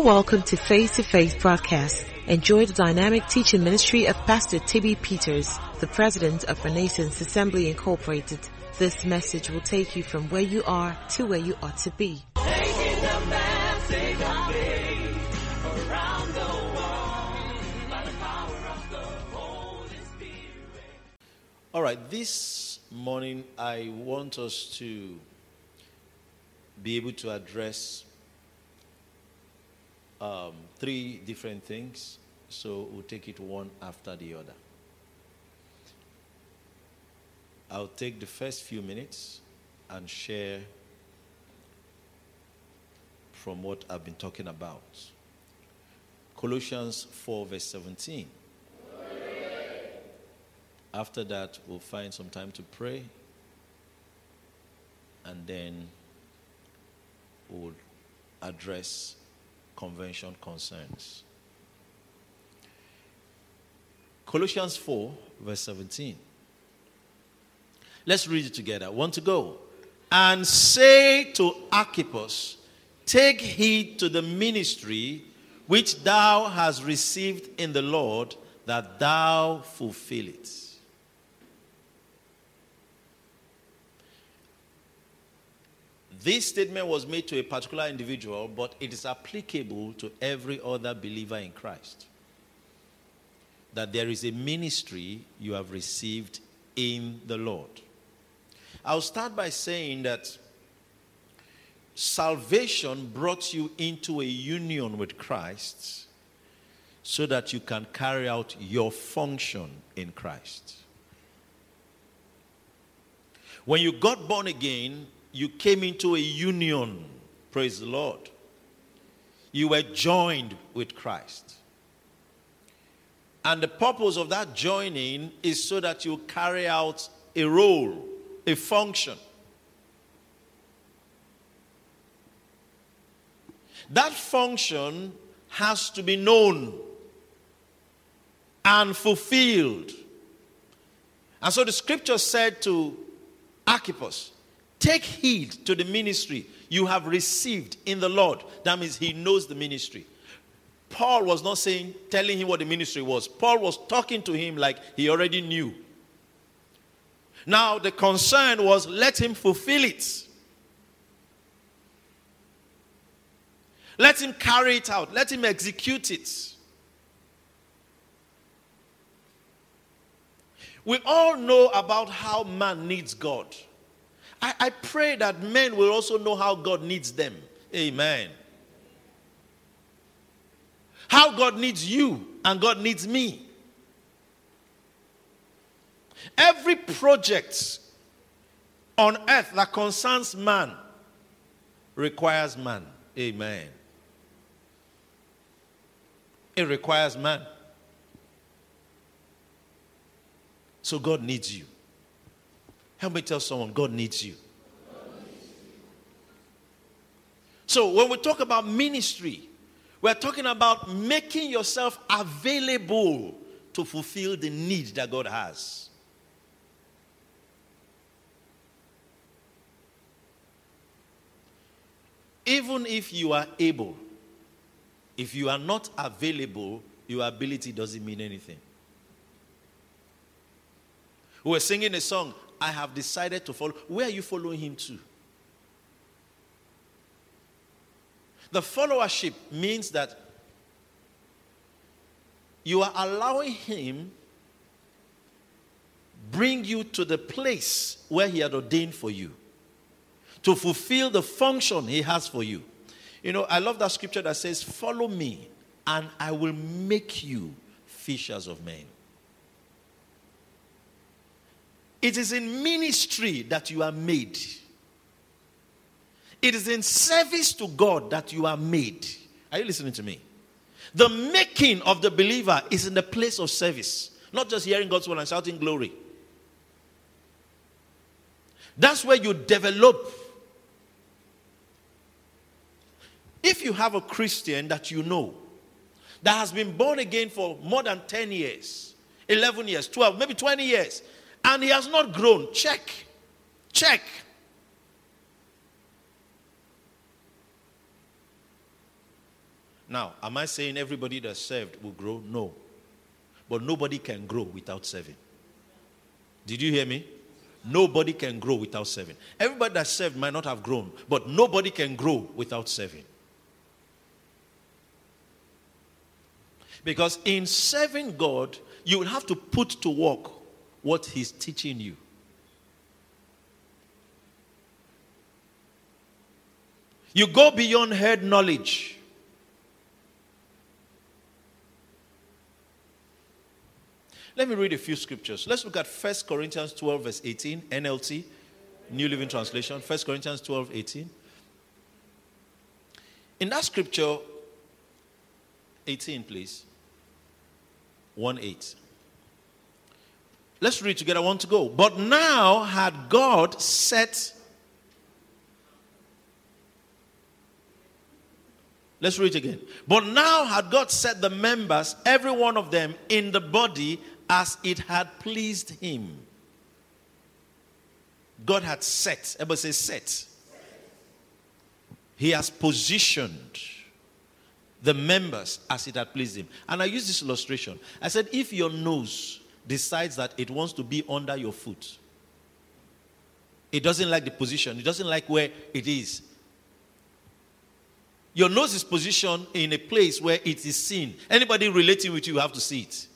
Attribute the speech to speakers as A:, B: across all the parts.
A: are welcome to Face to Face broadcast. Enjoy the dynamic teaching ministry of Pastor T.B. Peters, the president of Renaissance Assembly Incorporated. This message will take you from where you are to where you ought to be.
B: All right, this morning I want us to be able to address um, three different things. So we'll take it one after the other. I'll take the first few minutes and share from what I've been talking about. Colossians 4, verse 17. After that, we'll find some time to pray. And then we'll address convention concerns. Colossians 4, verse 17. Let's read it together. Want to go? And say to Archippus, Take heed to the ministry which thou hast received in the Lord, that thou fulfill it. This statement was made to a particular individual, but it is applicable to every other believer in Christ. That there is a ministry you have received in the Lord. I'll start by saying that salvation brought you into a union with Christ so that you can carry out your function in Christ. When you got born again, you came into a union. Praise the Lord. You were joined with Christ. And the purpose of that joining is so that you carry out a role, a function. That function has to be known and fulfilled. And so the scripture said to Archippus, Take heed to the ministry you have received in the Lord. That means he knows the ministry. Paul was not saying, telling him what the ministry was. Paul was talking to him like he already knew. Now, the concern was let him fulfill it. Let him carry it out. Let him execute it. We all know about how man needs God. I, I pray that men will also know how God needs them. Amen. How God needs you and God needs me. Every project on earth that concerns man requires man. Amen. It requires man. So God needs you. Help me tell someone God needs you. So, when we talk about ministry, we're talking about making yourself available to fulfill the need that God has. Even if you are able, if you are not available, your ability doesn't mean anything. We were singing a song, I have decided to follow. Where are you following him to? The followership means that you are allowing him bring you to the place where he had ordained for you to fulfill the function he has for you. You know, I love that scripture that says, Follow me, and I will make you fishers of men. It is in ministry that you are made. It is in service to God that you are made. Are you listening to me? The making of the believer is in the place of service, not just hearing God's word and shouting glory. That's where you develop. If you have a Christian that you know that has been born again for more than 10 years, 11 years, 12, maybe 20 years, and he has not grown. Check. Check. Now, am I saying everybody that served will grow? No. But nobody can grow without serving. Did you hear me? Nobody can grow without serving. Everybody that served might not have grown, but nobody can grow without serving. Because in serving God, you will have to put to work what He's teaching you. You go beyond head knowledge. Let me read a few scriptures. Let's look at 1 Corinthians 12, verse 18, NLT, New Living Translation. 1 Corinthians 12, 18. In that scripture, 18, please. 1 8. Let's read together. I want to go. But now had God set. Let's read again. But now had God set the members, every one of them, in the body as it had pleased him. God had set. Everybody say set. He has positioned the members as it had pleased him. And I use this illustration. I said, if your nose decides that it wants to be under your foot, it doesn't like the position, it doesn't like where it is. Your nose is positioned in a place where it is seen. Anybody relating with you have to see it.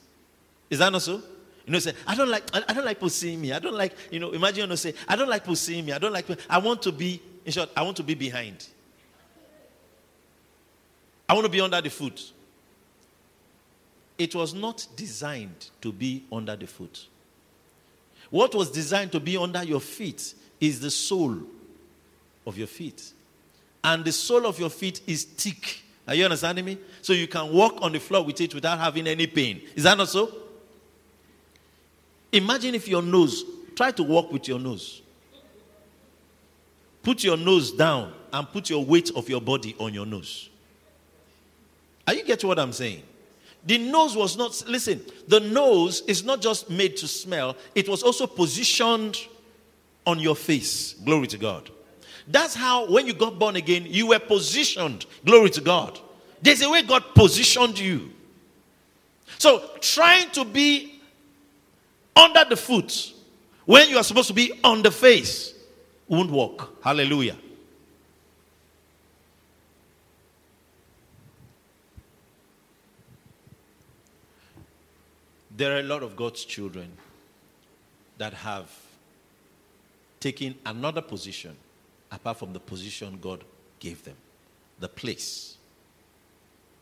B: Is that not so? You know, say, I don't like, I don't like people seeing me. I don't like, you know, imagine you know, say, I don't like people seeing me. I don't like, I want to be, in short, I want to be behind. I want to be under the foot. It was not designed to be under the foot. What was designed to be under your feet is the sole of your feet. And the sole of your feet is thick. Are you understanding me? So you can walk on the floor with it without having any pain. Is that not so? Imagine if your nose, try to walk with your nose. Put your nose down and put your weight of your body on your nose. Are you getting what I'm saying? The nose was not, listen, the nose is not just made to smell, it was also positioned on your face. Glory to God. That's how, when you got born again, you were positioned. Glory to God. There's a way God positioned you. So, trying to be under the foot when you are supposed to be on the face won't work. Hallelujah. There are a lot of God's children that have taken another position apart from the position God gave them, the place,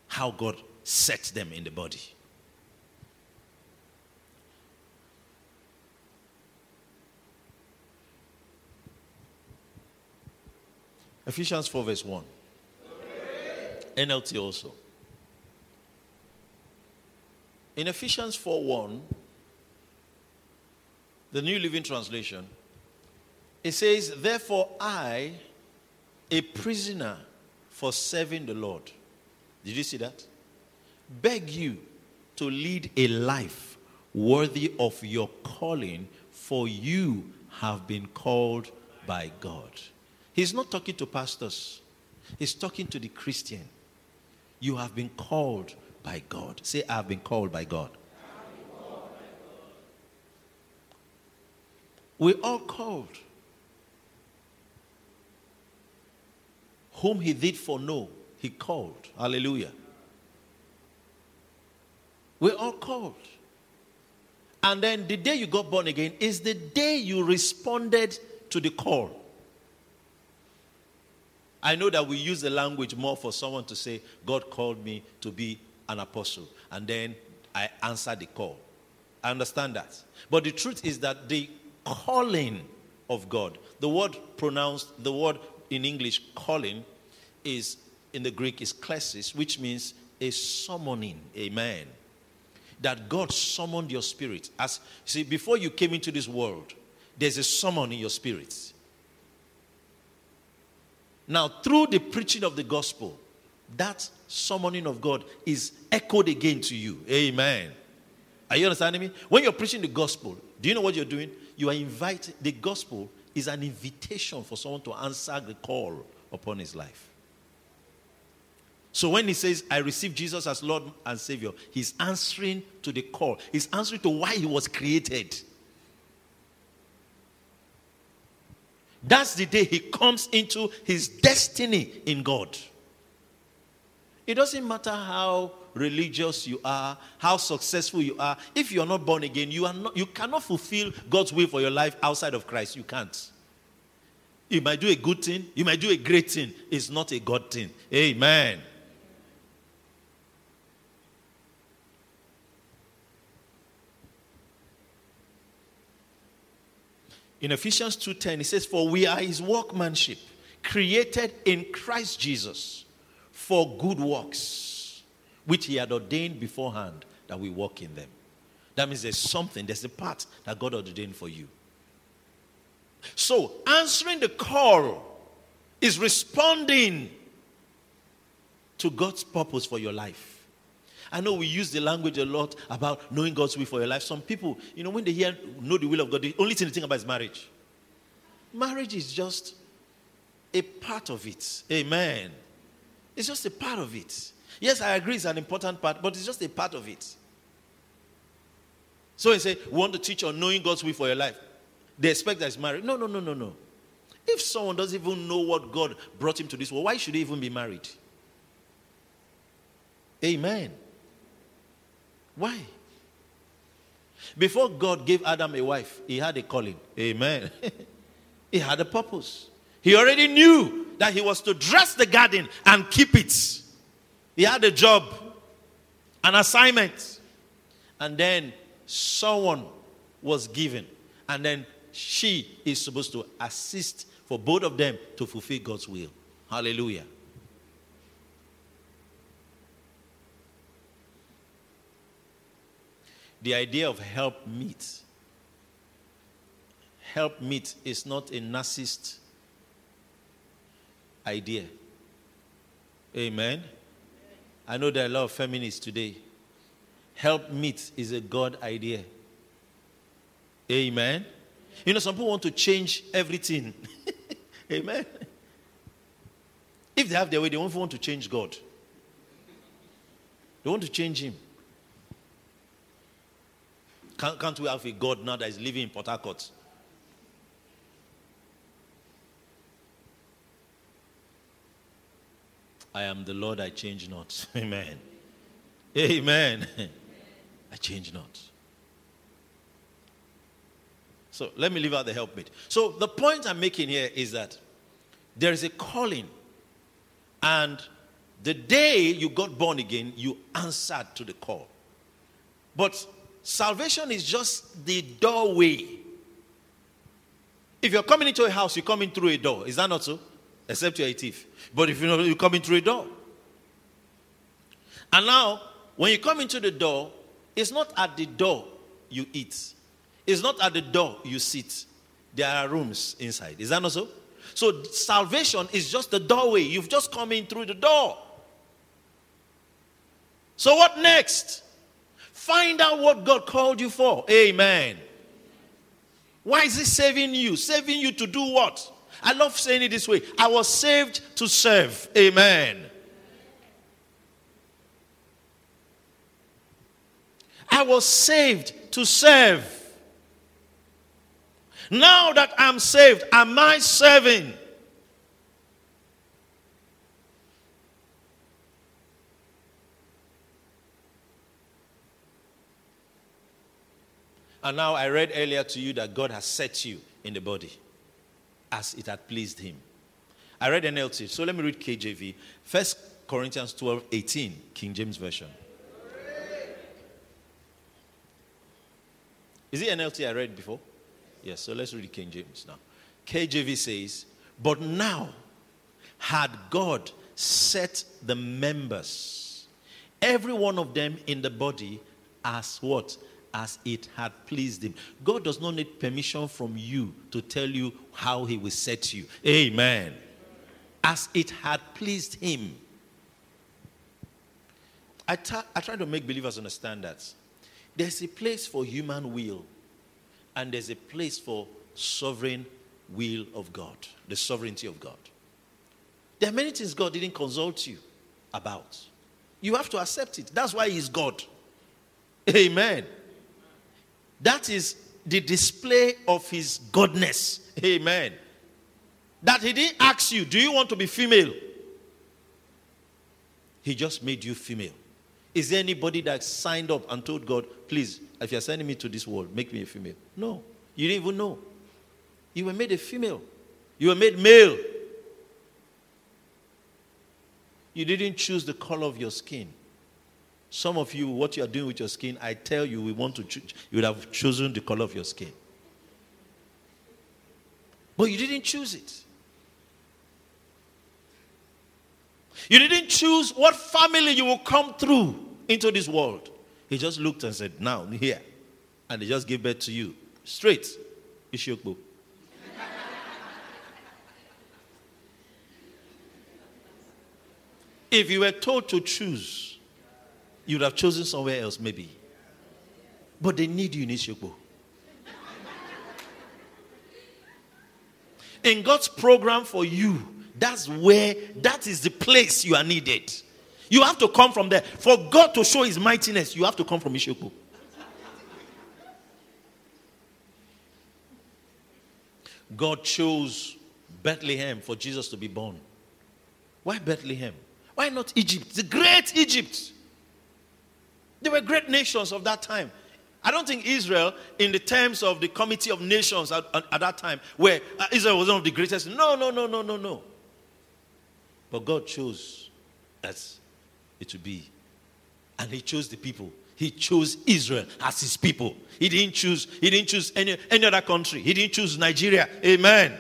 B: how God set them in the body. Ephesians 4, verse 1. NLT also. In Ephesians 4:1, the New Living Translation, it says, Therefore, I, a prisoner for serving the Lord. Did you see that? Beg you to lead a life worthy of your calling, for you have been called by God. He's not talking to pastors, he's talking to the Christian. You have been called by God. Say, I have been called by God. We're all called. Whom he did foreknow, he called. Hallelujah. We're all called. And then the day you got born again is the day you responded to the call. I know that we use the language more for someone to say, God called me to be an apostle. And then I answer the call. I understand that. But the truth is that the calling of God, the word pronounced, the word in English, calling, is in the Greek is klesis, which means a summoning. Amen. That God summoned your spirit. As see, before you came into this world, there's a summon in your spirit. Now, through the preaching of the gospel, that summoning of God is echoed again to you. Amen. Are you understanding me? When you're preaching the gospel, do you know what you're doing? You are inviting, the gospel is an invitation for someone to answer the call upon his life. So when he says, I receive Jesus as Lord and Savior, he's answering to the call. He's answering to why he was created. That's the day he comes into his destiny in God. It doesn't matter how religious you are, how successful you are. If you're not born again, you, are not, you cannot fulfill God's will for your life outside of Christ. You can't. You might do a good thing, you might do a great thing. It's not a God thing. Amen. In Ephesians 2:10 it says for we are his workmanship created in Christ Jesus for good works which he had ordained beforehand that we walk in them. That means there's something, there's a part that God ordained for you. So, answering the call is responding to God's purpose for your life. I know we use the language a lot about knowing God's will for your life. Some people, you know, when they hear know the will of God, the only thing they think about is marriage. Marriage is just a part of it. Amen. It's just a part of it. Yes, I agree it's an important part, but it's just a part of it. So they say, we want to teach on knowing God's will for your life. They expect that it's married. No, no, no, no, no. If someone doesn't even know what God brought him to this world, why should he even be married? Amen. Why? Before God gave Adam a wife, he had a calling. Amen. he had a purpose. He already knew that he was to dress the garden and keep it. He had a job, an assignment. And then someone was given. And then she is supposed to assist for both of them to fulfill God's will. Hallelujah. the idea of help meet. Help meet is not a narcissist idea. Amen. I know there are a lot of feminists today. Help meet is a God idea. Amen. You know, some people want to change everything. Amen. If they have their way, they won't want to change God. They want to change Him. Can't, can't we have a God now that is living in Port Harcourt? I am the Lord, I change not. Amen. Amen. I change not. So let me leave out the helpmate. So the point I'm making here is that there is a calling, and the day you got born again, you answered to the call. But salvation is just the doorway. If you're coming into a house, you come in through a door. Is that not so? Except you're a thief. But if you know, you come in through a door. And now, when you come into the door, it's not at the door you eat. It's not at the door you sit. There are rooms inside. Is that not so? So salvation is just the doorway. You've just come in through the door. So what next? Find out what God called you for. Amen. Why is He saving you? Saving you to do what? I love saying it this way I was saved to serve. Amen. I was saved to serve. Now that I'm saved, am I serving? And now I read earlier to you that God has set you in the body as it had pleased him. I read NLT, so let me read KJV. First Corinthians 12, 18, King James Version. Is it NLT I read before? Yes, so let's read King James now. KJV says, But now had God set the members, every one of them in the body, as what? As it had pleased him. God does not need permission from you to tell you how he will set you. Amen. As it had pleased him. I, ta- I try to make believers understand that there's a place for human will and there's a place for sovereign will of God, the sovereignty of God. There are many things God didn't consult you. about. You have to accept it. That's why he's God. Amen. That is the display of his godness. Amen. That he didn't ask you, Do you want to be female? He just made you female. Is there anybody that signed up and told God, Please, if you're sending me to this world, make me a female? No. You didn't even know. You were made a female, you were made male. You didn't choose the color of your skin. Some of you, what you are doing with your skin, I tell you, we want to choose, you would have chosen the color of your skin. But you didn't choose it. You didn't choose what family you will come through into this world. He just looked and said, Now, here. And he just gave birth to you. Straight. Ishokbo. if you were told to choose, you would have chosen somewhere else, maybe. But they need you in Ishokbo. In God's program for you, that's where, that is the place you are needed. You have to come from there. For God to show his mightiness, you have to come from Ishokbo. God chose Bethlehem for Jesus to be born. Why Bethlehem? Why not Egypt? The great Egypt. They were great nations of that time. I don't think Israel, in the terms of the Committee of Nations at, at that time, where uh, Israel was one of the greatest. No, no, no, no, no, no. But God chose as it to be. And He chose the people. He chose Israel as His people. He didn't choose, He didn't choose any, any other country. He didn't choose Nigeria. Amen.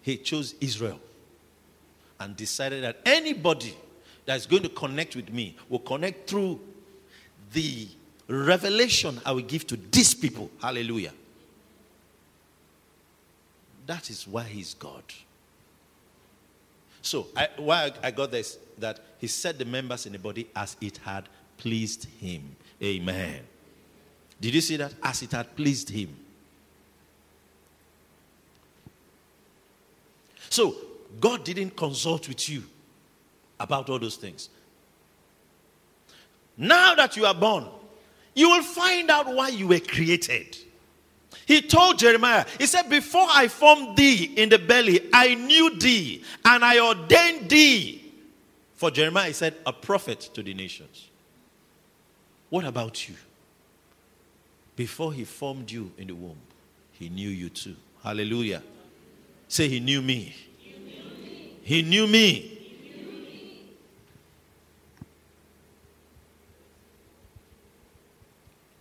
B: He chose Israel and decided that anybody that is going to connect with me will connect through the revelation I will give to these people. Hallelujah. That is why he's God. So, I, why I got this, that he set the members in the body as it had pleased him. Amen. Did you see that? As it had pleased him. So, God didn't consult with you about all those things. Now that you are born, you will find out why you were created. He told Jeremiah, He said, Before I formed thee in the belly, I knew thee and I ordained thee. For Jeremiah, he said, A prophet to the nations. What about you? Before he formed you in the womb, he knew you too. Hallelujah. Say, He knew me. He knew me. He knew me.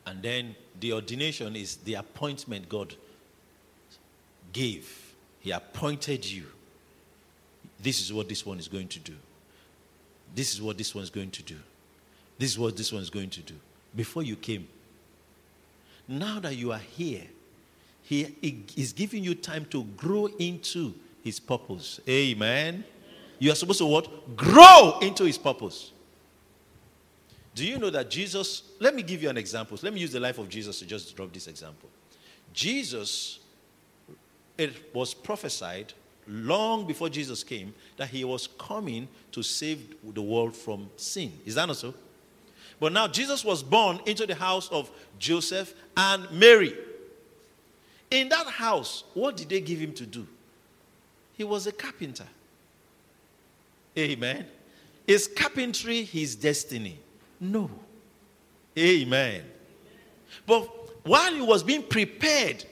B: And then the ordination is the appointment God gave. He appointed you. This is what this one is going to do. This is what this one is going to do. This is what this one is going to do. Before you came. Now that you are here, He is giving you time to grow into His purpose. Amen. You are supposed to what? Grow into His purpose. Do you know that Jesus, let me give you an example. Let me use the life of Jesus to just drop this example. Jesus, it was prophesied long before Jesus came that he was coming to save the world from sin. Is that not so? But now Jesus was born into the house of Joseph and Mary. In that house, what did they give him to do? He was a carpenter. Amen. Is carpentry his destiny? No. Amen. But while he was being prepared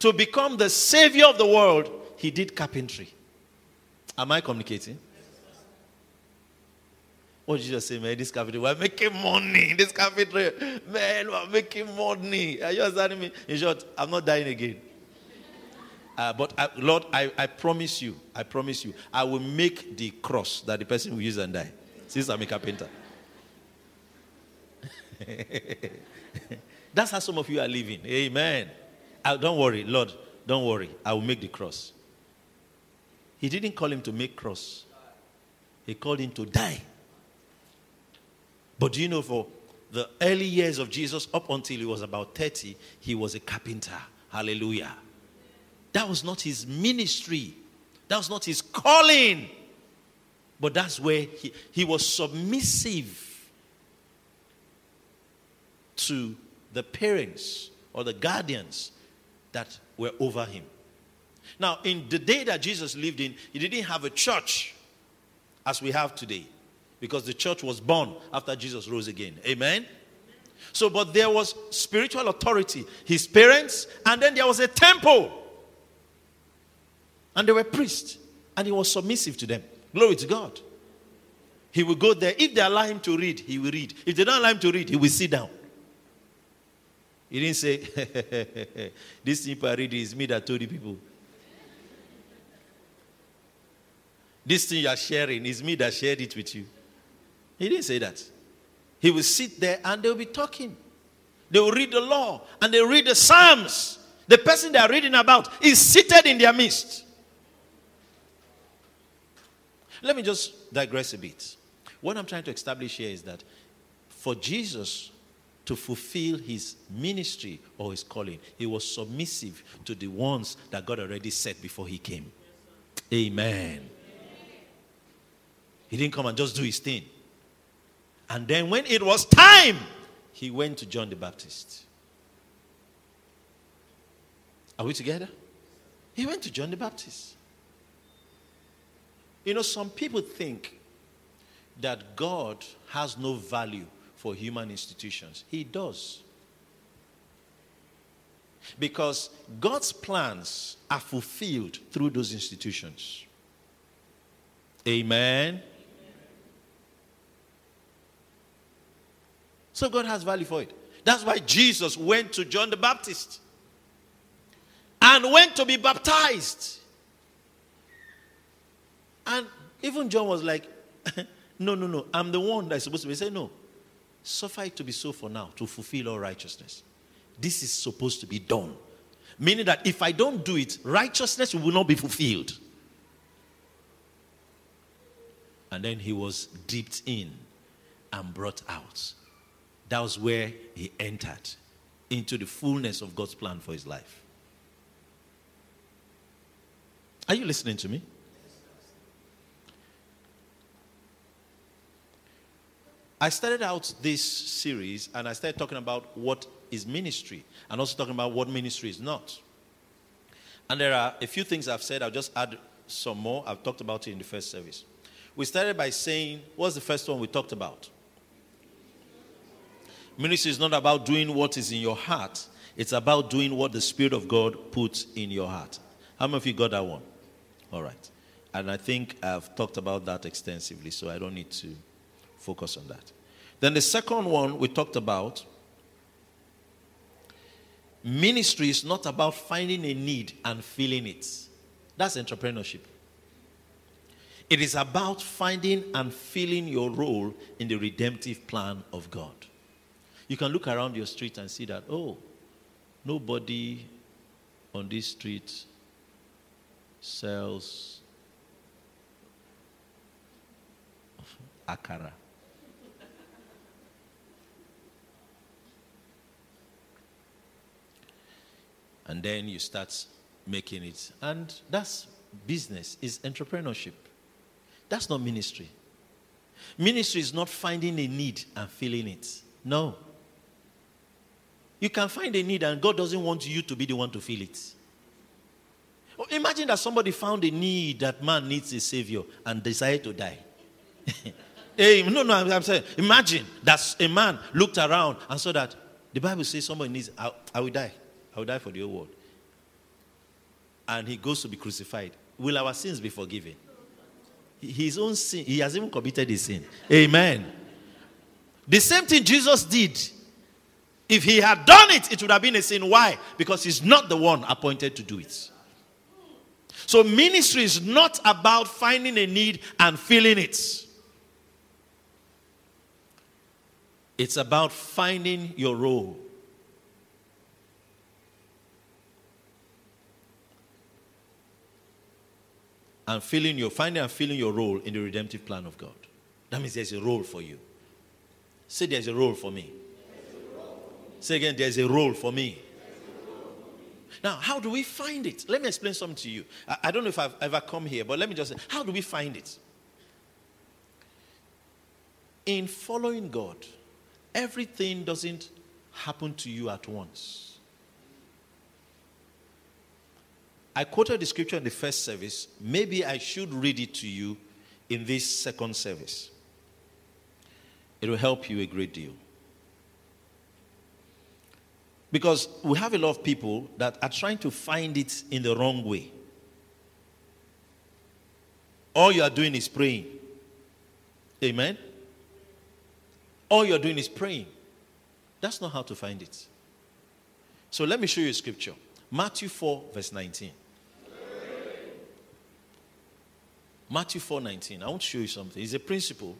B: to become the savior of the world, he did carpentry. Am I communicating? What did just say, man? This carpentry, we're making money. This carpentry, man, we're making money. Are you understanding me? In short, I'm not dying again. Uh, but uh, Lord, I, I promise you, I promise you, I will make the cross that the person will use and die. Since I'm a carpenter. That's how some of you are living. Amen. Uh, don't worry, Lord, don't worry. I will make the cross. He didn't call him to make cross. He called him to die. But do you know for the early years of Jesus up until he was about 30, he was a carpenter. Hallelujah. That was not his ministry. That was not his calling. But that's where he, he was submissive to the parents or the guardians that were over him. Now, in the day that Jesus lived in, he didn't have a church as we have today because the church was born after Jesus rose again. Amen? So, but there was spiritual authority, his parents, and then there was a temple. And they were priests, and he was submissive to them. Glory to God. He will go there. If they allow him to read, he will read. If they don't allow him to read, he will sit down. He didn't say, This thing I read is me that told the people. This thing you are sharing is me that shared it with you. He didn't say that. He will sit there and they'll be talking. They will read the law and they read the Psalms. The person they are reading about is seated in their midst. Let me just digress a bit. What I'm trying to establish here is that for Jesus to fulfill his ministry or his calling, he was submissive to the ones that God already set before he came. Amen. He didn't come and just do his thing. And then when it was time, he went to John the Baptist. Are we together? He went to John the Baptist. You know, some people think that God has no value for human institutions. He does. Because God's plans are fulfilled through those institutions. Amen. So God has value for it. That's why Jesus went to John the Baptist and went to be baptized. And even John was like, No, no, no, I'm the one that's supposed to be. He said, No, suffer it to be so for now, to fulfill all righteousness. This is supposed to be done. Meaning that if I don't do it, righteousness will not be fulfilled. And then he was dipped in and brought out. That was where he entered into the fullness of God's plan for his life. Are you listening to me? I started out this series and I started talking about what is ministry and also talking about what ministry is not. And there are a few things I've said, I'll just add some more. I've talked about it in the first service. We started by saying, what's the first one we talked about? Ministry is not about doing what is in your heart, it's about doing what the Spirit of God puts in your heart. How many of you got that one? All right. And I think I've talked about that extensively, so I don't need to focus on that. Then the second one we talked about ministry is not about finding a need and filling it. That's entrepreneurship. It is about finding and filling your role in the redemptive plan of God. You can look around your street and see that, oh, nobody on this street sells akara. And then you start making it. And that's business, is entrepreneurship. That's not ministry. Ministry is not finding a need and filling it. No. You can find a need and God doesn't want you to be the one to fill it. Oh, imagine that somebody found a need that man needs a savior and decided to die. hey, no, no, I'm saying, imagine that a man looked around and saw that the Bible says somebody needs, I, I will die. I will die for the whole world. And he goes to be crucified. Will our sins be forgiven? His own sin, he has even committed a sin. Amen. The same thing Jesus did if he had done it, it would have been a sin. Why? Because he's not the one appointed to do it. So, ministry is not about finding a need and filling it, it's about finding your role. And filling your finding and filling your role in the redemptive plan of God. That means there's a role for you. Say there's a role for me. Say again, there's a role for me. Now, how do we find it? Let me explain something to you. I, I, don't know if I've ever come here, but let me just say, how do we find it? in following God, everything doesn't happen to you at once. I quoted the scripture in the first service. Maybe I should read it to you in this second service. It will help you a great deal. Because we have a lot of people that are trying to find it in the wrong way. All you are doing is praying. Amen? All you're doing is praying. That's not how to find it. So let me show you a scripture Matthew 4, verse 19. Matthew 4 19. I want to show you something. It's a principle.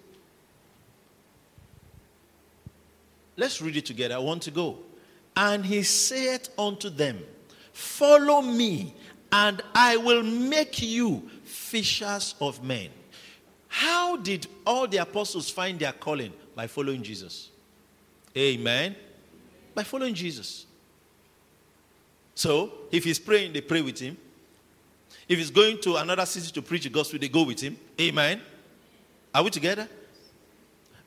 B: Let's read it together. I want to go. And he saith unto them, Follow me, and I will make you fishers of men. How did all the apostles find their calling? By following Jesus. Amen. By following Jesus. So, if he's praying, they pray with him. If he's going to another city to preach the gospel, they go with him. Amen. Are we together?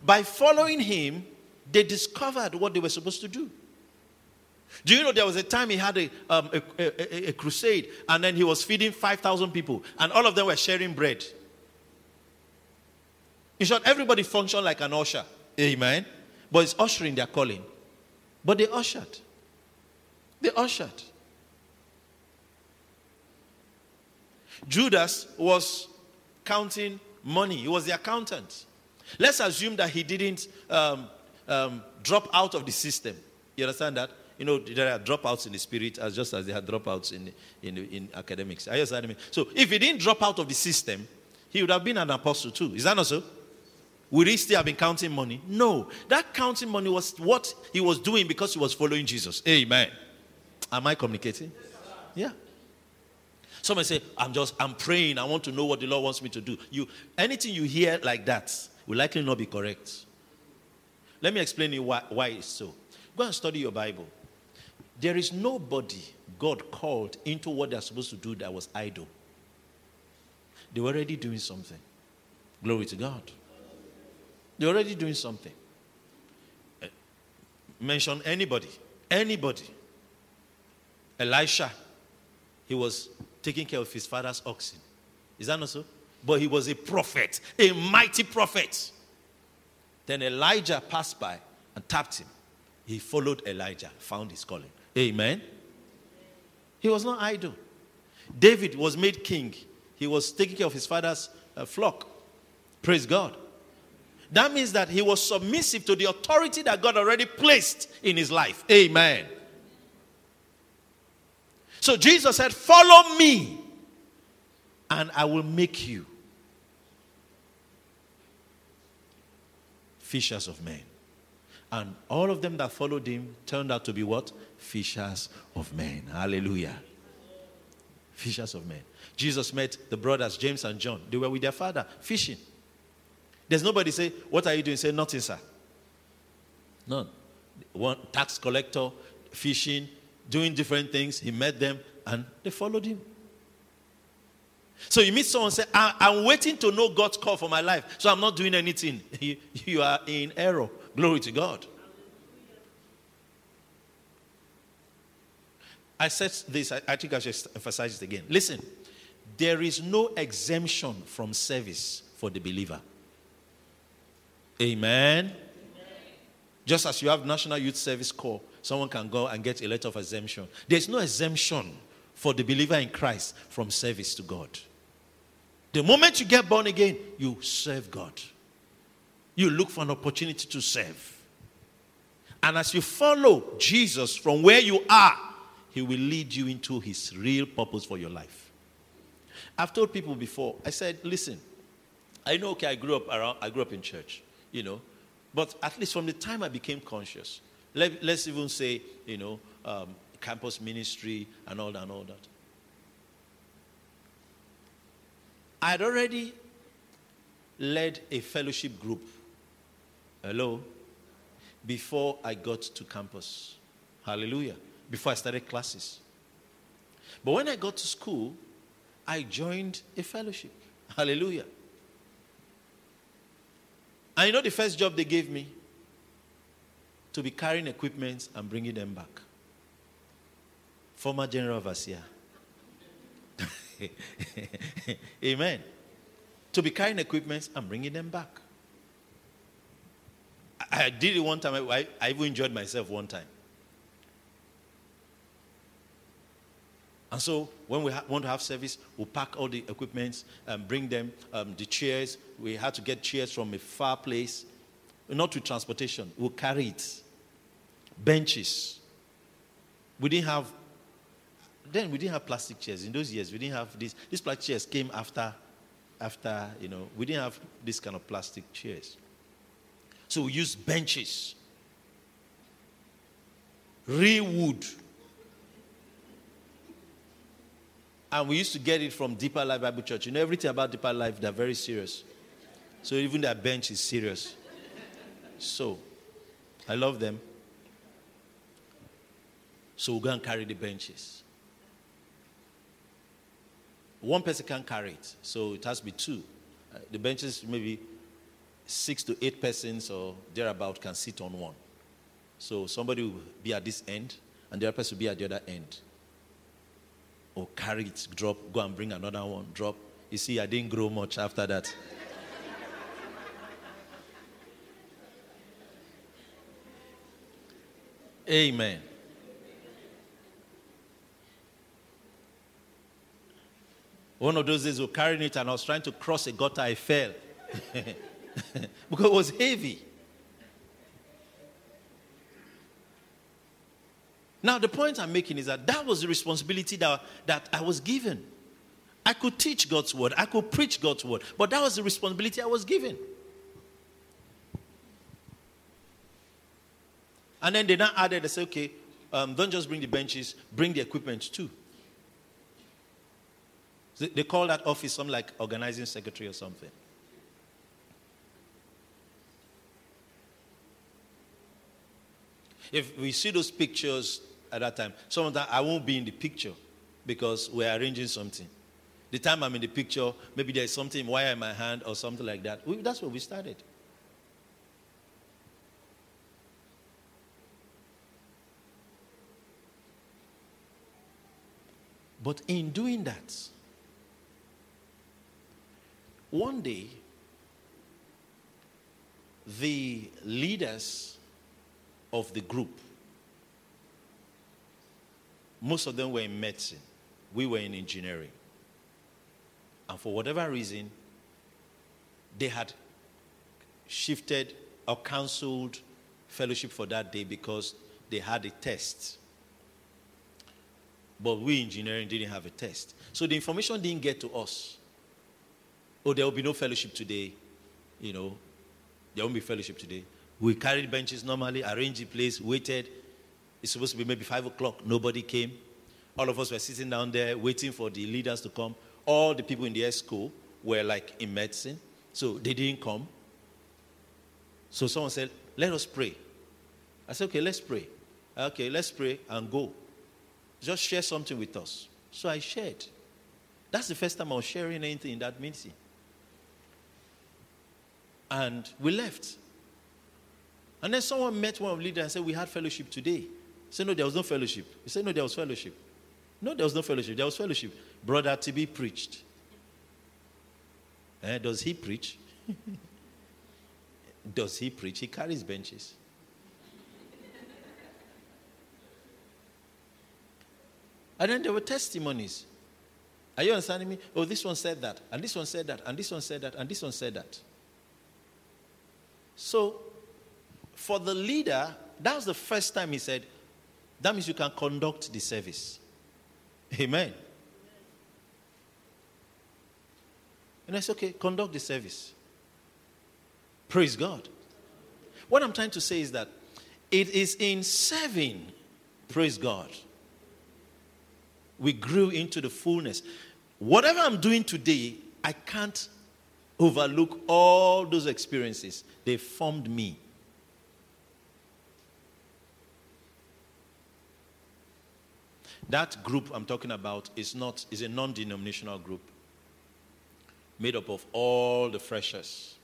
B: By following him, they discovered what they were supposed to do. Do you know there was a time he had a, um, a, a, a, crusade and then he was feeding 5,000 people and all of them were sharing bread? In short, everybody functioned like an usher. Amen. But it's ushering their calling. But they ushered. They ushered. Judas was counting money, he was the accountant. Let's assume that he didn't um, um, drop out of the system. You understand that? You know, there are dropouts in the spirit as just as they had dropouts in, in, in academics. You understanding me? So if he didn't drop out of the system, he would have been an apostle too. Is that not so? Would he still have been counting money? No. That counting money was what he was doing because he was following Jesus. Amen. Am I communicating? Yeah. Somebody say, I'm just, I'm praying. I want to know what the Lord wants me to do. You, anything you hear like that will likely not be correct. Let me explain you why, why it's so. Go and study your Bible. There is nobody God called into what they're supposed to do that was idle. They were already doing something. Glory to God. They're already doing something. Uh, mention anybody. Anybody. Elisha. He was taking care of his father's oxen. Is that not so? But he was a prophet, a mighty prophet. Then Elijah passed by and tapped him. He followed Elijah, found his calling. Amen. He was not idle. David was made king. He was taking care of his father's uh, flock. Praise God. That means that he was submissive to the authority that God already placed in his life. Amen. So Jesus said, Follow me, and I will make you fishers of men. And all of them that followed him turned out to be what? Fishers of men. Hallelujah. Fishers of men. Jesus met the brothers, James and John. They were with their father fishing. There's nobody say, What are you doing? Say, Nothing, sir. None. One tax collector, fishing, doing different things. He met them and they followed him. So you meet someone say, I'm waiting to know God's call for my life, so I'm not doing anything. You, you are in error. Glory to God. I said this, I, I think I should emphasize it again. Listen, there is no exemption from service for the believer. Amen. Amen. Just as you have National Youth Service Corps, someone can go and get a letter of exemption. There's no exemption for the believer in Christ from service to God. The moment you get born again, you serve God. You look for an opportunity to serve. And as you follow Jesus from where you are, he will lead you into his real purpose for your life. I've told people before, I said, listen, I know, okay, I grew up around, I grew up in church, you know, but at least from the time I became conscious, let, us even say, you know, um, campus ministry and all that and all that. I had already led a fellowship group. Hello? Before I got to campus. Hallelujah. Before I started classes. But when I got to school, I joined a fellowship. Hallelujah. And you know the first job they gave me? To be carrying equipment and bringing them back. Former General Overseer. Amen. To be carrying equipment and bringing them back. I, I did it one time. I, I even enjoyed myself one time. And so when we ha- want to have service, we'll pack all the equipment and bring them, um, the chairs. We had to get chairs from a far place, not with transportation. We'll carry it. Benches. We didn't have, then we didn't have plastic chairs. In those years, we didn't have this. These plastic chairs came after, after, you know, we didn't have this kind of plastic chairs. So we used benches. Real wood And we used to get it from Deeper Life Bible Church. You know, everything about Deeper Life, they're very serious. So even their bench is serious. So, I love them. So we'll go and carry the benches. One person can't carry it, so it has to be two. Uh, the benches, maybe six to eight persons or thereabout, can sit on one. So somebody will be at this end, and the other person will be at the other end or carry it, drop, go and bring another one, drop. You see, I didn't grow much after that. Amen. One of those days, we were carrying it and I was trying to cross a gutter, I fell. because it was heavy. Now, the point I'm making is that that was the responsibility that, that I was given. I could teach God's word, I could preach God's word, but that was the responsibility I was given. And then they now added, they said, okay, um, don't just bring the benches, bring the equipment too. They call that office something like organizing secretary or something. If we see those pictures at that time. sometimes I won't be in the picture because we're arranging something. The time I'm in the picture, maybe there's something wire in my hand or something like that. We, that's where we started. But in doing that, one day, the leaders of the group most of them were in medicine. We were in engineering. And for whatever reason, they had shifted or cancelled fellowship for that day because they had a test. But we engineering didn't have a test. So the information didn't get to us. Oh, there will be no fellowship today. You know, there won't be fellowship today. We carried benches normally, arranged the place, waited. It's supposed to be maybe five o'clock. Nobody came. All of us were sitting down there waiting for the leaders to come. All the people in the school were like in medicine, so they didn't come. So someone said, Let us pray. I said, Okay, let's pray. Okay, let's pray and go. Just share something with us. So I shared. That's the first time I was sharing anything in that meeting. And we left. And then someone met one of the leaders and said, We had fellowship today. He said, No, there was no fellowship. He said, No, there was fellowship. No, there was no fellowship. There was fellowship. Brother TB preached. Eh, does he preach? does he preach? He carries benches. and then there were testimonies. Are you understanding me? Oh, this one said that, and this one said that, and this one said that, and this one said that. So, for the leader, that was the first time he said, That means you can conduct the service. Amen. And I said, okay, conduct the service. Praise God. What I'm trying to say is that it is in serving, praise God, we grew into the fullness. Whatever I'm doing today, I can't overlook all those experiences. They formed me. That group I'm talking about is not is a non-denominational group made up of all the freshers.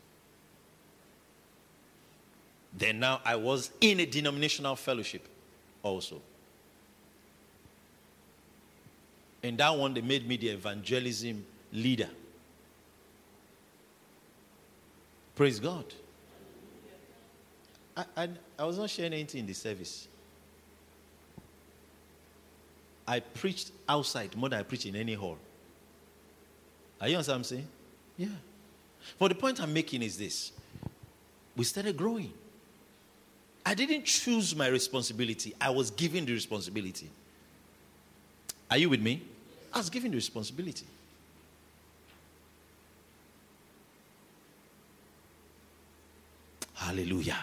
B: Then now I was in a denominational fellowship also. And that one, they made me the evangelism leader. Praise God. I, I, I was not sharing anything in the service. I preached outside more than I preached in any hall. Are you understand what I'm saying? Yeah. But the point I'm making is this we started growing. I didn't choose my responsibility, I was given the responsibility. Are you with me? I was given the responsibility. Hallelujah.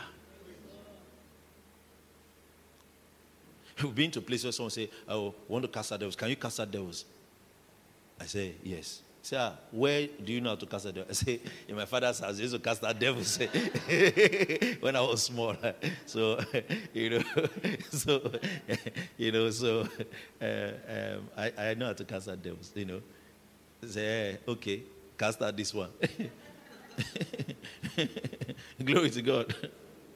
B: We've been to places where someone say, Oh, want to cast out devils. Can you cast out devils? I say, Yes. Say, ah, where do you know how to cast out devils? I say, in my father's house, I used to cast out devils when I was small. So, you know, so, you know, so uh, um, I, I know how to cast out devils, you know. Say, okay, cast out this one. Glory to God.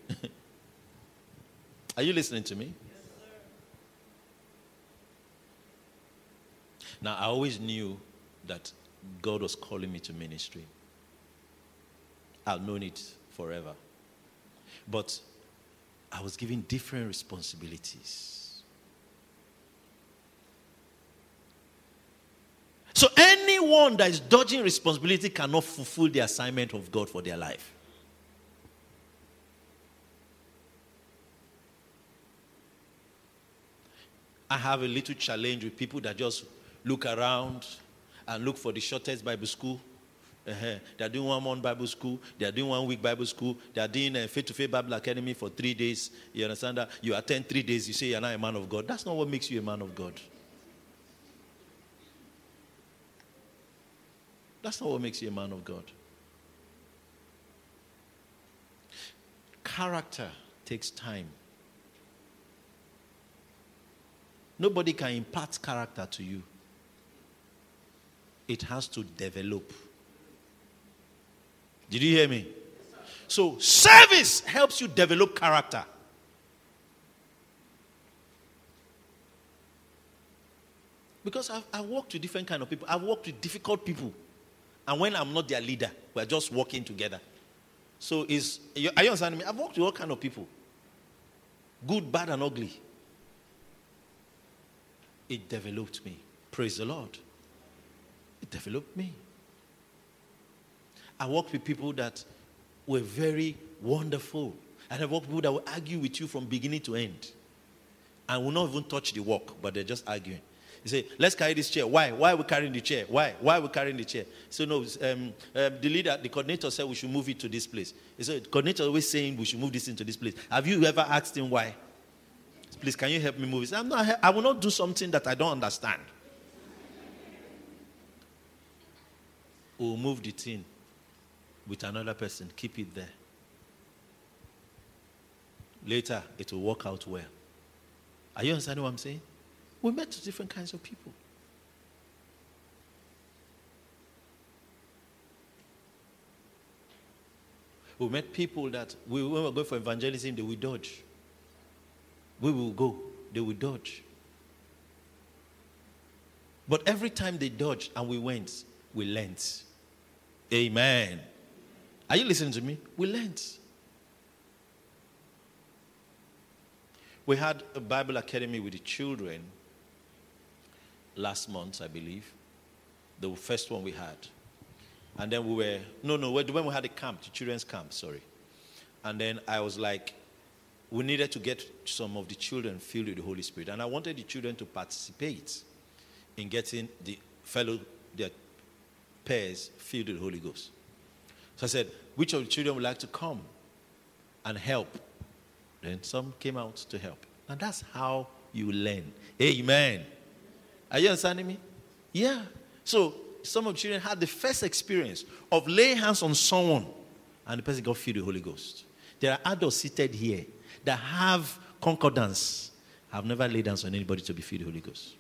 B: Are you listening to me? Yes, Now, I always knew that God was calling me to ministry. I've known it forever. But I was given different responsibilities. So, anyone that is dodging responsibility cannot fulfill the assignment of God for their life. I have a little challenge with people that just look around and look for the shortest Bible school. Uh-huh. They are doing one month Bible school. They are doing one week Bible school. They are doing a faith to faith Bible academy for three days. You understand that? You attend three days. You say you're not a man of God. That's not what makes you a man of God. That's not what makes you a man of God. Character takes time. Nobody can impart character to you it has to develop. Did you hear me? So, service helps you develop character. Because I've, I've worked with different kind of people. I've worked with difficult people. And when I'm not their leader, we're just working together. So is are you understanding me? I've worked with all kind of people. Good, bad, and ugly. It developed me. Praise the Lord. It developed me. I worked with people that were very wonderful. And I worked with people that will argue with you from beginning to end. And will not even touch the work, but they're just arguing. You say, let's carry this chair. Why? Why are we carrying the chair? Why? Why are we carrying the chair? So no, um, uh, the leader, the coordinator said we should move it to this place. He said, the coordinator always saying we should move this into this place. Have you ever asked him why? Please, can you help me move it? I'm not, I will not do something that I don't understand. We'll move the thing with another person, keep it there. Later, it will work out well. Are you understanding what I'm saying? We met different kinds of people. We met people that we, when we were going for evangelism, they would dodge. We will go, they would dodge. But every time they dodged and we went, we learned. Amen. Are you listening to me? We learned. We had a Bible academy with the children last month, I believe. The first one we had. And then we were, no, no, when we had a camp, the children's camp, sorry. And then I was like, we needed to get some of the children filled with the Holy Spirit. And I wanted the children to participate in getting the fellow, their pairs filled with the Holy Ghost. So I said, which of the children would like to come and help? Then some came out to help. And that's how you learn. Amen. Are you understanding me? Yeah. So some of children had the first experience of laying hands on someone and the person got filled with the Holy Ghost. There are adults seated here that have concordance. I've never laid hands on anybody to be filled with the Holy Ghost.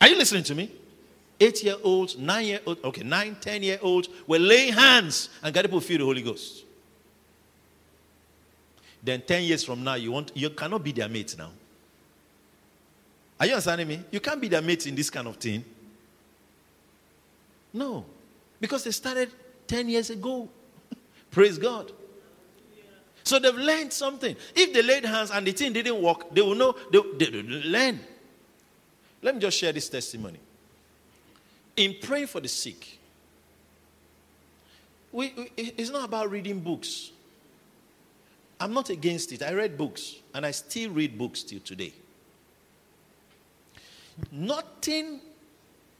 B: Are you listening to me? Eight year olds, nine year old, okay, nine, ten year olds were laying hands and got people filled with the Holy Ghost. Then 10 years from now, you, want, you cannot be their mate now. Are you understanding me? You can't be their mate in this kind of thing. No. Because they started 10 years ago. Praise God. So they've learned something. If they laid hands and the thing didn't work, they will know, they, they, they learn. Let me just share this testimony. In praying for the sick, we, we, it's not about reading books. I'm not against it. I read books and I still read books till today. Nothing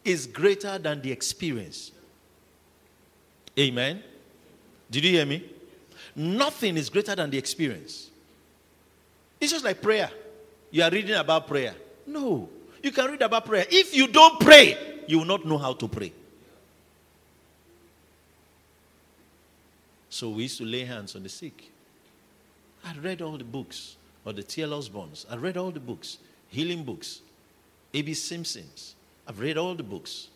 B: is greater than the experience. Amen. Did you hear me? Nothing is greater than the experience. It's just like prayer. You are reading about prayer. No. You can read about prayer. If you don't pray, you will not know how to pray. So we used to lay hands on the sick. I read all the books, or the T.L. Osborns. I read all the books, healing books, A.B. Simpsons. I've read all the books.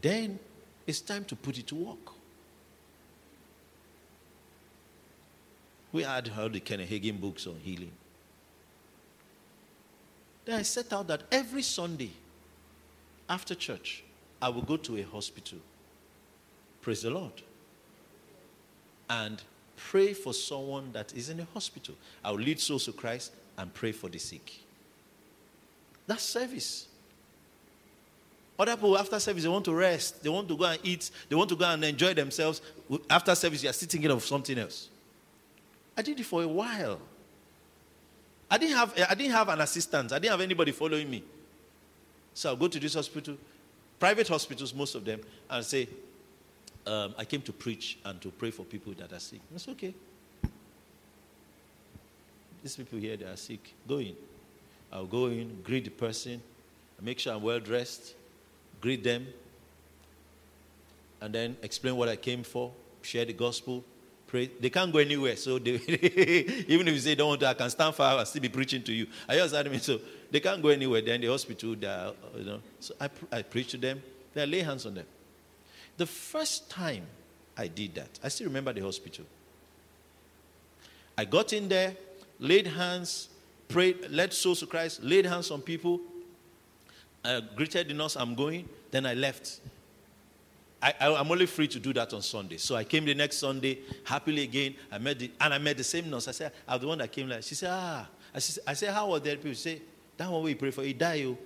B: Then it's time to put it to work. We had heard the Kenneth Hagin books on healing. Then I set out that every Sunday after church, I will go to a hospital. Praise the Lord. And pray for someone that is in a hospital. I will lead souls to Christ and pray for the sick. That's service. Other people after service they want to rest, they want to go and eat, they want to go and enjoy themselves. After service, you are sitting thinking of something else. I did it for a while. I didn't have I didn't have an assistant. I didn't have anybody following me. So I'll go to this hospital, private hospitals, most of them, and say, um, I came to preach and to pray for people that are sick. It's okay. These people here, they are sick. Go in. I'll go in, greet the person, make sure I'm well dressed, greet them, and then explain what I came for, share the gospel, pray. They can't go anywhere. So they, even if you say don't want to, I can stand far and still be preaching to you. I just understanding me? So they can't go anywhere. They're in the hospital. You know. So I, I preach to them. Then I lay hands on them. The first time I did that, I still remember the hospital. I got in there, laid hands, prayed, led souls to Christ, laid hands on people, I greeted the nurse, I'm going, then I left. I, am only free to do that on Sunday. So I came the next Sunday, happily again. I met the, and I met the same nurse. I said, I'm the one that came. Like, she said, ah. I said, I said how was that? People say, that one we pray for, he die, you.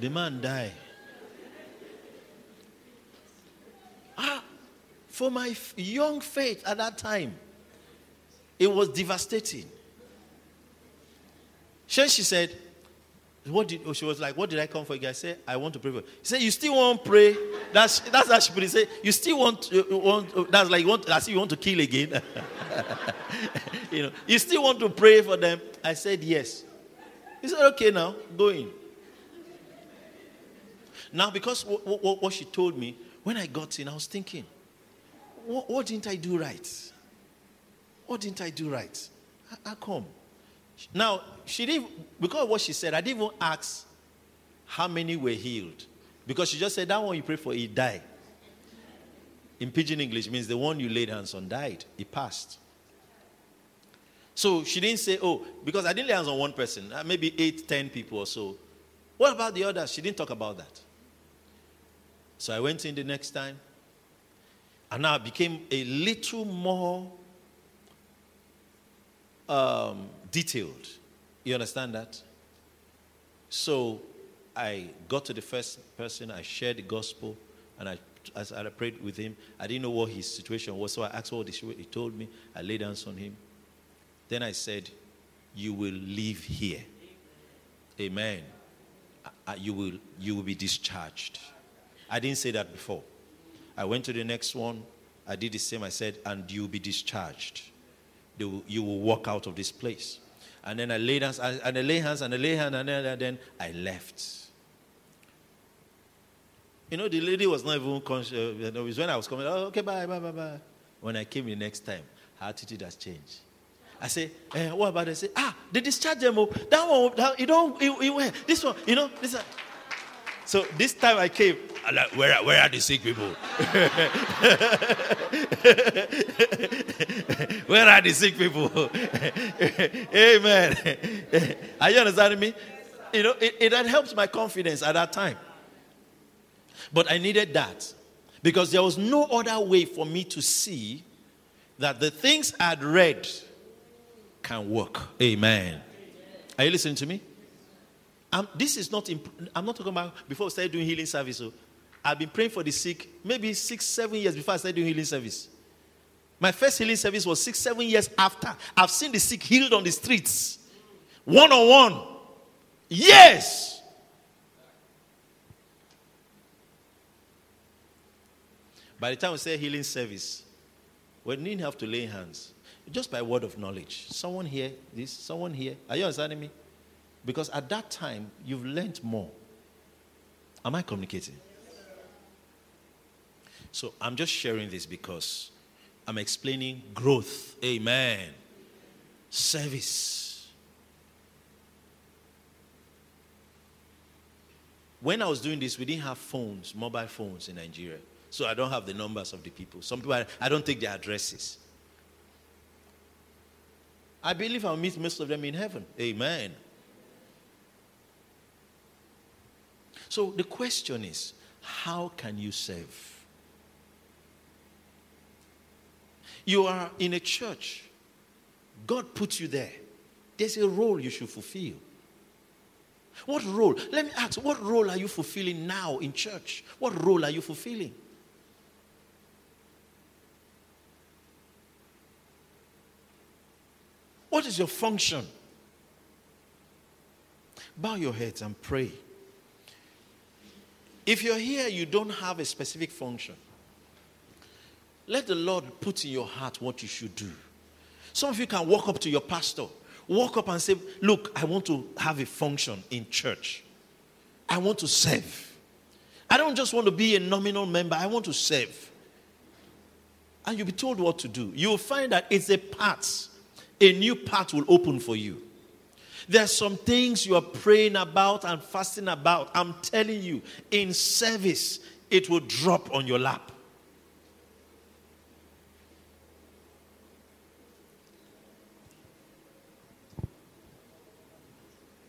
B: the man die. Ah, for my young faith at that time, it was devastating. Then she said, what did, oh, she was like, What did I come for? I said, I want to pray for you. He said, You still want to pray? That's, that's how she put it. Say, You still want, uh, want that's like, you want, that's you want to kill again. you know, you still want to pray for them? I said, Yes. He said, Okay, now, go in. Now, because what she told me, when I got in, I was thinking, what, what didn't I do right? What didn't I do right? How, come? Now, she didn't, because of what she said, I didn't even ask how many were healed. Because she just said, that one you pray for, he died. In pidgin English means the one you laid hands on died. He passed. So she didn't say, oh, because I didn't lay hands on one person, uh, maybe eight, ten people or so. What about the others? She didn't talk about that. So I went in the next time. And now I became a little more um, detailed. You understand that? So I got to the first person, I shared the gospel, and I, as I prayed with him, I didn't know what his situation was, so I asked what he told me. I laid hands on him. Then I said, You will live here. Amen. You will, you will be discharged. I didn't say that before. I went to the next one. I did the same. I said, And you will be discharged you will walk out of this place. And then I laid hands, and I lay hands, and I lay hands, and then, I left. You know, the lady was not even conscious. It was when I was coming, oh, okay, bye, bye, bye, bye. When I came the next time, her attitude has changed. I say, eh, what about it? I say, ah, they discharged them. Oh, that one, that, you don't, you, you, this one, you know, this one. So this time I came, I like, where, are, where are the sick people? where are the sick people? Amen. Are you understanding me? You know, it, it helps my confidence at that time. But I needed that because there was no other way for me to see that the things I'd read can work. Amen. Are you listening to me? I'm, this is not, imp- I'm not talking about before I started doing healing service. So I've been praying for the sick maybe six, seven years before I started doing healing service. My first healing service was six, seven years after. I've seen the sick healed on the streets, one on one. Yes. By the time we say healing service, we didn't have to lay hands. Just by word of knowledge. Someone here, this, someone here. Are you understanding me? Because at that time, you've learned more. Am I communicating? So I'm just sharing this because I'm explaining growth. Amen. Service. When I was doing this, we didn't have phones, mobile phones in Nigeria. So I don't have the numbers of the people. Some people, I don't take their addresses. I believe I'll meet most of them in heaven. Amen. So the question is how can you serve? You are in a church, God put you there. There's a role you should fulfill. What role? Let me ask, what role are you fulfilling now in church? What role are you fulfilling? What is your function? Bow your heads and pray. If you're here, you don't have a specific function. Let the Lord put in your heart what you should do. Some of you can walk up to your pastor, walk up and say, Look, I want to have a function in church. I want to serve. I don't just want to be a nominal member, I want to serve. And you'll be told what to do. You'll find that it's a path, a new path will open for you. There's some things you are praying about and fasting about. I'm telling you, in service, it will drop on your lap.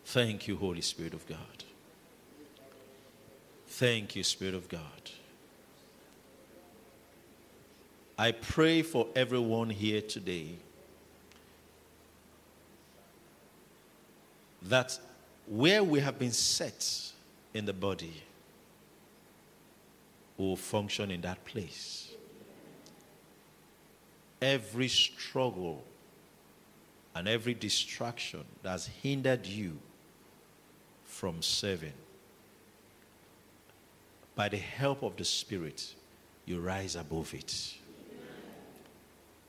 B: Thank you, Holy Spirit of God. Thank you, Spirit of God. I pray for everyone here today that where we have been set in the body will function in that place. Every struggle and every distraction that has hindered you from serving, by the help of the Spirit, you rise above it.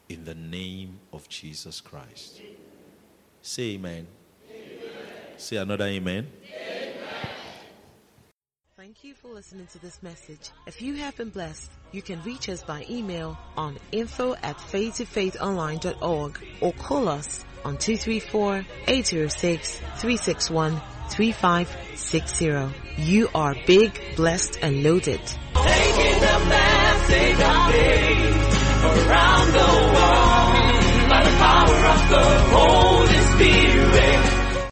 B: In the name of Jesus Christ. Say amen. Say another amen. amen.
A: Thank you for listening to this message. If you have been blessed, you can reach us by email on info at faith2faithonline.org or call us on 234-806-361-3560. You are big, blessed, and loaded. Taking the message of faith around the world by the power of the Holy